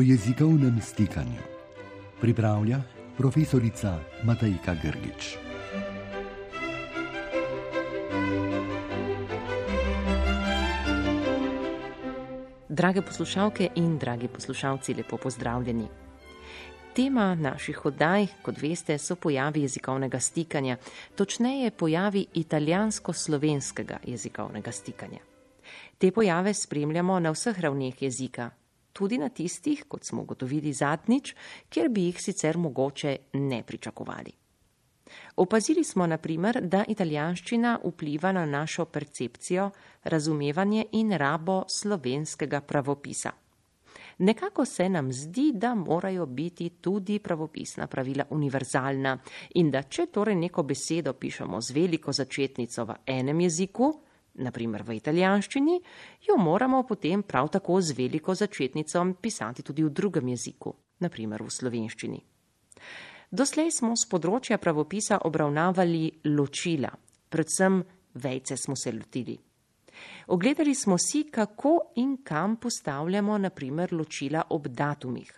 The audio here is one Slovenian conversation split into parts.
o jezikovnem stikanju. Pripravlja profesorica Matajka Grgič. Drage poslušalke in dragi poslušalci, lepo pozdravljeni. Tema naših oddaj, kot veste, so pojavi jezikovnega stikanja, točneje pojavi italijansko-slovenskega jezikovnega stikanja. Te pojave spremljamo na vseh ravneh jezika, tudi na tistih, kot smo ugotovili zadnjič, kjer bi jih sicer mogoče ne pričakovali. Opazili smo, na primer, da italijanščina vpliva na našo percepcijo, razumevanje in rabo slovenskega pravopisa. Nekako se nam zdi, da morajo biti tudi pravopisna pravila univerzalna in da če torej neko besedo pišemo z veliko začetnico v enem jeziku, naprimer v italijanščini, jo moramo potem prav tako z veliko začetnico pisati tudi v drugem jeziku, naprimer v slovenščini. Doslej smo z področja pravopisa obravnavali ločila, predvsem vejce smo se lotili. Ogledali smo si, kako in kam postavljamo naprimer ločila ob datumih.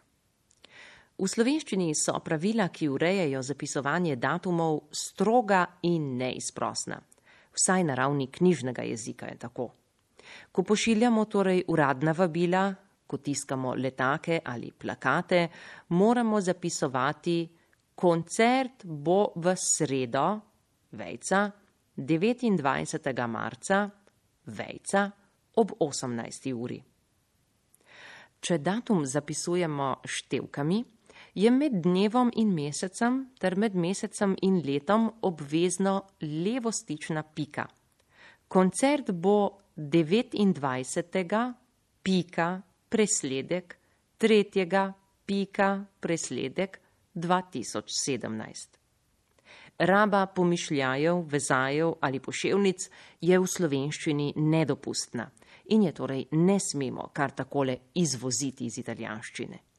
V slovenščini so pravila, ki urejajo zapisovanje datumov, stroga in neizprosna vsaj na ravni knjižnega jezika je tako. Ko pošiljamo torej uradna vabila, ko tiskamo letake ali plakate, moramo zapisovati, koncert bo v sredo, vejca, 29. marca, vejca, ob 18. uri. Če datum zapisujemo števkami, je med dnevom in mesecem ter med mesecem in letom obvezno levostična pika. Koncert bo 29. pika presledek 3. pika presledek 2017. Raba pomišljajev, vezajev ali poševnic je v slovenščini nedopustna in je torej ne smemo kar takole izvoziti iz italijanščine.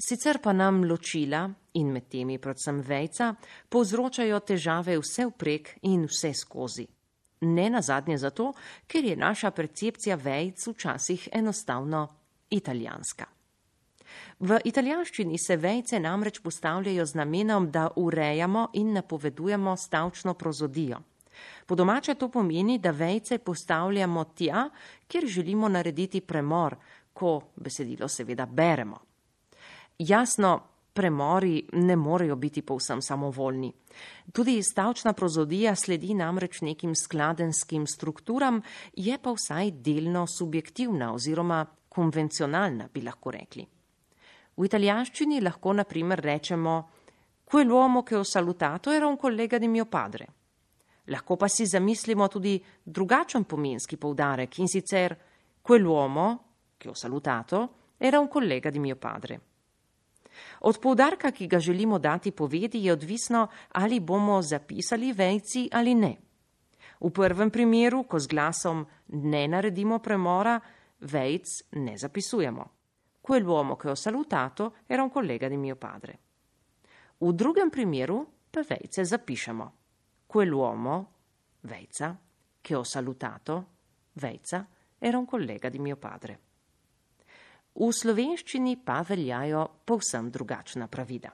Sicer pa nam ločila in med temi predvsem vejca povzročajo težave vse vprek in vse skozi. Ne nazadnje zato, ker je naša percepcija vejc včasih enostavno italijanska. V italijanščini se vejce namreč postavljajo z namenom, da urejamo in napovedujemo stavčno prozodijo. Po domače to pomeni, da vejce postavljamo tja, kjer želimo narediti premor, ko besedilo seveda beremo. Jasno, premori ne morejo biti povsem samovoljni. Tudi stavčna prozodija sledi namreč nekim skladenskim strukturam, je pa vsaj delno subjektivna oziroma konvencionalna, bi lahko rekli. V italijanščini lahko naprimer rečemo quell'uomo che ho salutato era un collega di mio padre. Lahko pa si zamislimo tudi drugačen pomenski poudarek in sicer quell'uomo che ho salutato era un collega di mio padre. Od poudarka, ki ga želimo dati povedi, je odvisno, ali bomo zapisali vejci ali ne. V prvem primeru, ko z glasom ne naredimo premora, vejc ne zapisujemo. Quell'uomo che ho salutato era un collega di mio padre. V drugem primeru pa vejce zapišemo. Quell'uomo, vejca, che ho salutato, vejca, era un collega di mio padre. V slovenščini pa veljajo povsem drugačna pravila.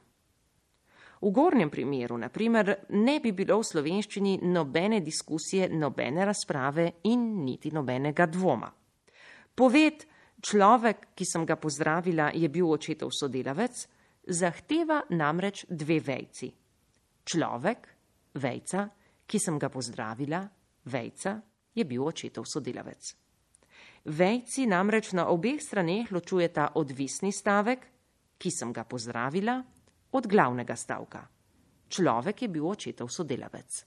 V gornjem primeru, na primer, ne bi bilo v slovenščini nobene diskusije, nobene razprave in niti nobenega dvoma. Poved, človek, ki sem ga pozdravila, je bil očetov sodelavec, zahteva namreč dve vejci. Človek, vejca, ki sem ga pozdravila, vejca, je bil očetov sodelavec. Vejci namreč na obeh straneh ločujeta odvisni stavek, ki sem ga pozdravila, od glavnega stavka. Človek je bil očetov sodelavec.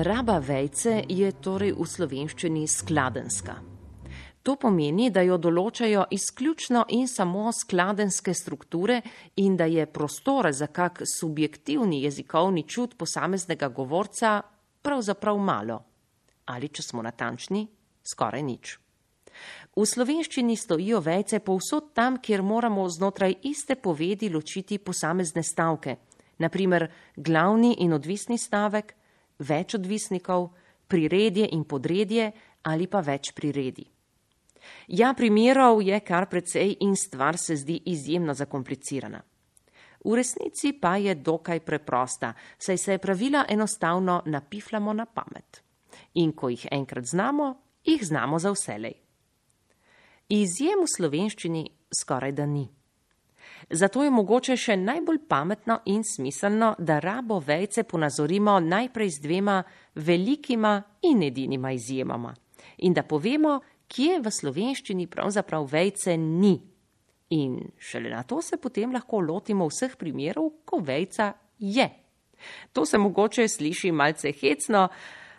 Raba vejce je torej v slovenščini skladenska. To pomeni, da jo določajo izključno in samo skladenske strukture in da je prostore za kak subjektivni jezikovni čut posameznega govorca pravzaprav malo, ali če smo natančni, skoraj nič. V slovenščini stojijo vejce povsod tam, kjer moramo znotraj iste povedi ločiti posamezne stavke, naprimer glavni in odvisni stavek, več odvisnikov, priredje in podredje ali pa več priredi. Ja, primerov je kar precej in stvar se zdi izjemno zakomplicirana. V resnici pa je dokaj preprosta, saj se pravila enostavno napifljamo na pamet. In ko jih enkrat znamo, jih znamo za vselej. Izjem v slovenščini skoraj da ni. Zato je mogoče še najbolj pametno in smiselno, da rabo vejce ponazorimo najprej z dvema velikima in edinima izjemama in da povemo, kje v slovenščini pravzaprav vejce ni. In šele na to se potem lahko lotimo vseh primerov, ko vejca je. To se mogoče sliši malce hecno,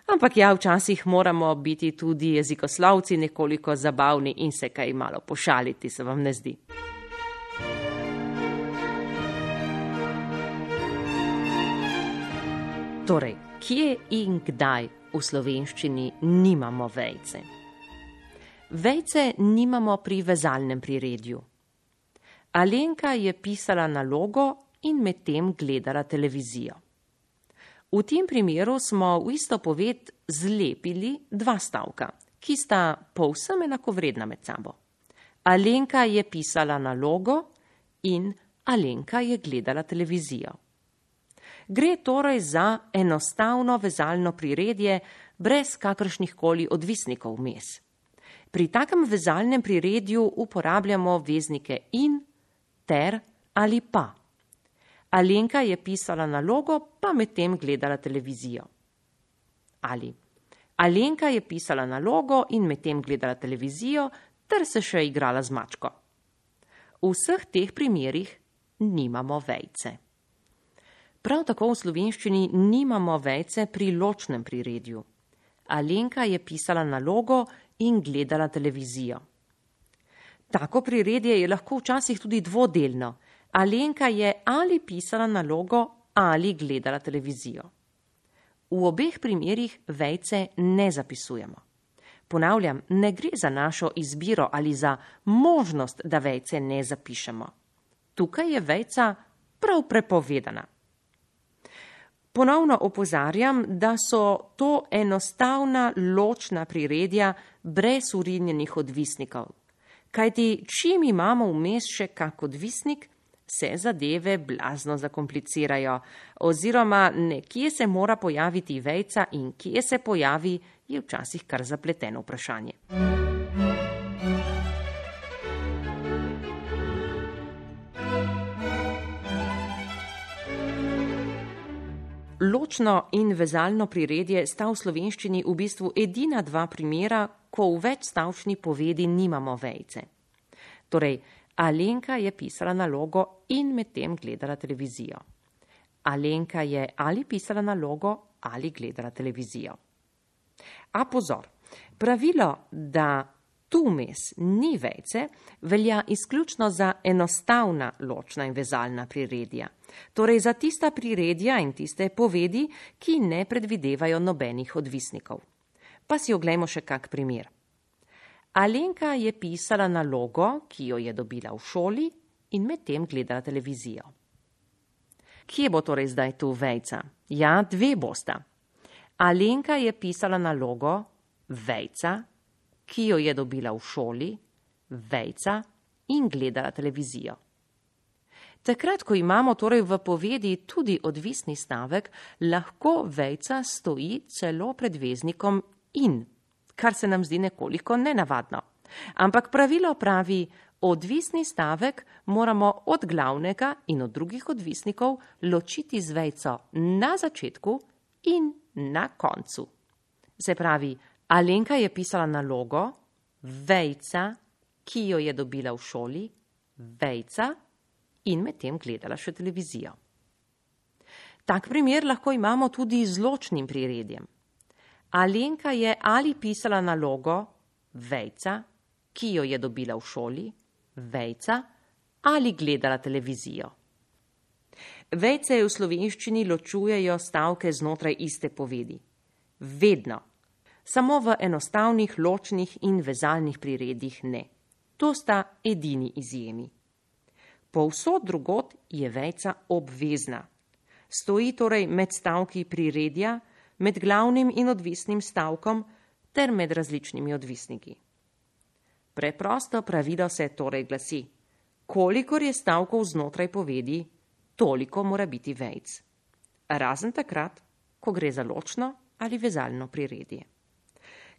ampak ja, včasih moramo biti tudi jezikoslovci nekoliko zabavni in se kaj malo pošaliti, se vam ne zdi. Torej, kje in kdaj v slovenščini nimamo vejce? Vejce nimamo pri vezalnem priredju. Alenka je pisala nalogo in medtem gledala televizijo. V tem primeru smo v isto poved zlepili dva stavka, ki sta povsem enakovredna med sabo. Alenka je pisala nalogo in Alenka je gledala televizijo. Gre torej za enostavno vezalno priredje brez kakršnih koli odvisnikov vmes. Pri takem vezalnem priredju uporabljamo veznike in, ter ali pa. Alenka je pisala nalogo, pa medtem gledala televizijo. Ali. Alenka je pisala nalogo in medtem gledala televizijo, ter se še igrala z mačko. V vseh teh primerih nimamo vejce. Prav tako v slovenščini nimamo vejce pri ločnem priredju. Alenka je pisala nalogo in gledala televizijo. Tako priredje je lahko včasih tudi dvodelno. Alenka je ali pisala nalogo ali gledala televizijo. V obeh primerjih vejce ne zapisujemo. Ponavljam, ne gre za našo izbiro ali za možnost, da vejce ne zapišemo. Tukaj je vejca prav prepovedana. Ponovno opozarjam, da so to enostavna ločna priredja brez urinjenih odvisnikov. Kajti, čim imamo vmes še kak odvisnik, se zadeve blazno zakomplicirajo, oziroma nekje se mora pojaviti vejca in kje se pojavi, je včasih kar zapleteno vprašanje. Ločno in vezalno priredje sta v slovenščini v bistvu edina dva primera, ko v večstavčni povedi nimamo vejce. Torej, Alenka je pisala nalogo in medtem gledala televizijo. Alenka je ali pisala nalogo ali gledala televizijo. A pozor, pravilo, da tu mes ni vejce, velja izključno za enostavna ločna in vezalna priredja. Torej za tista priredja in tiste povedi, ki ne predvidevajo nobenih odvisnikov. Pa si oglejmo še kak primer. Alenka je pisala nalogo, ki jo je dobila v šoli in medtem gledala televizijo. Kje bo torej zdaj tu vejca? Ja, dve bosta. Alenka je pisala nalogo, vejca, ki jo je dobila v šoli, vejca in gledala televizijo. Takrat, ko imamo torej v povedi tudi odvisni stavek, lahko vejca stoji celo pred veznikom in, kar se nam zdi nekoliko nenavadno. Ampak pravilo pravi, odvisni stavek moramo od glavnega in od drugih odvisnikov ločiti z vejco na začetku in na koncu. Se pravi, Alenka je pisala nalogo, vejca, ki jo je dobila v šoli, vejca in medtem gledala še televizijo. Tak primer lahko imamo tudi z ločnim priredjem. Alenka je ali pisala nalogo, vejca, ki jo je dobila v šoli, vejca ali gledala televizijo. Vejce v slovenščini ločujejo stavke znotraj iste povedi. Vedno samo v enostavnih ločnih in vezalnih priredih ne. To sta edini izjemi. Povsod drugot je vejca obvezna. Stoji torej med stavki priredja, med glavnim in odvisnim stavkom, ter med različnimi odvisniki. Preprosto pravilo se torej glasi: kolikor je stavkov znotraj povedi, toliko mora biti vejc. Razen takrat, ko gre za ločno ali vezalno priredje.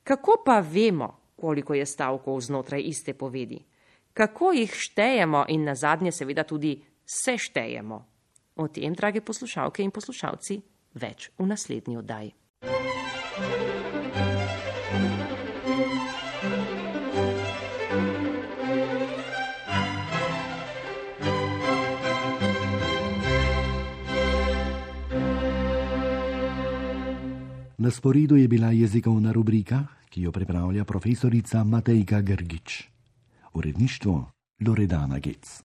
Kako pa vemo, koliko je stavkov znotraj iste povedi? Kako jih štejemo in na zadnje seveda tudi seštejemo? O tem, drage poslušalke in poslušalci, več v naslednji oddaji. Na sporedu je bila jezikovna rubrika, ki jo pripravlja profesorica Matejka Grgič. Uredništvo Loredana Gec.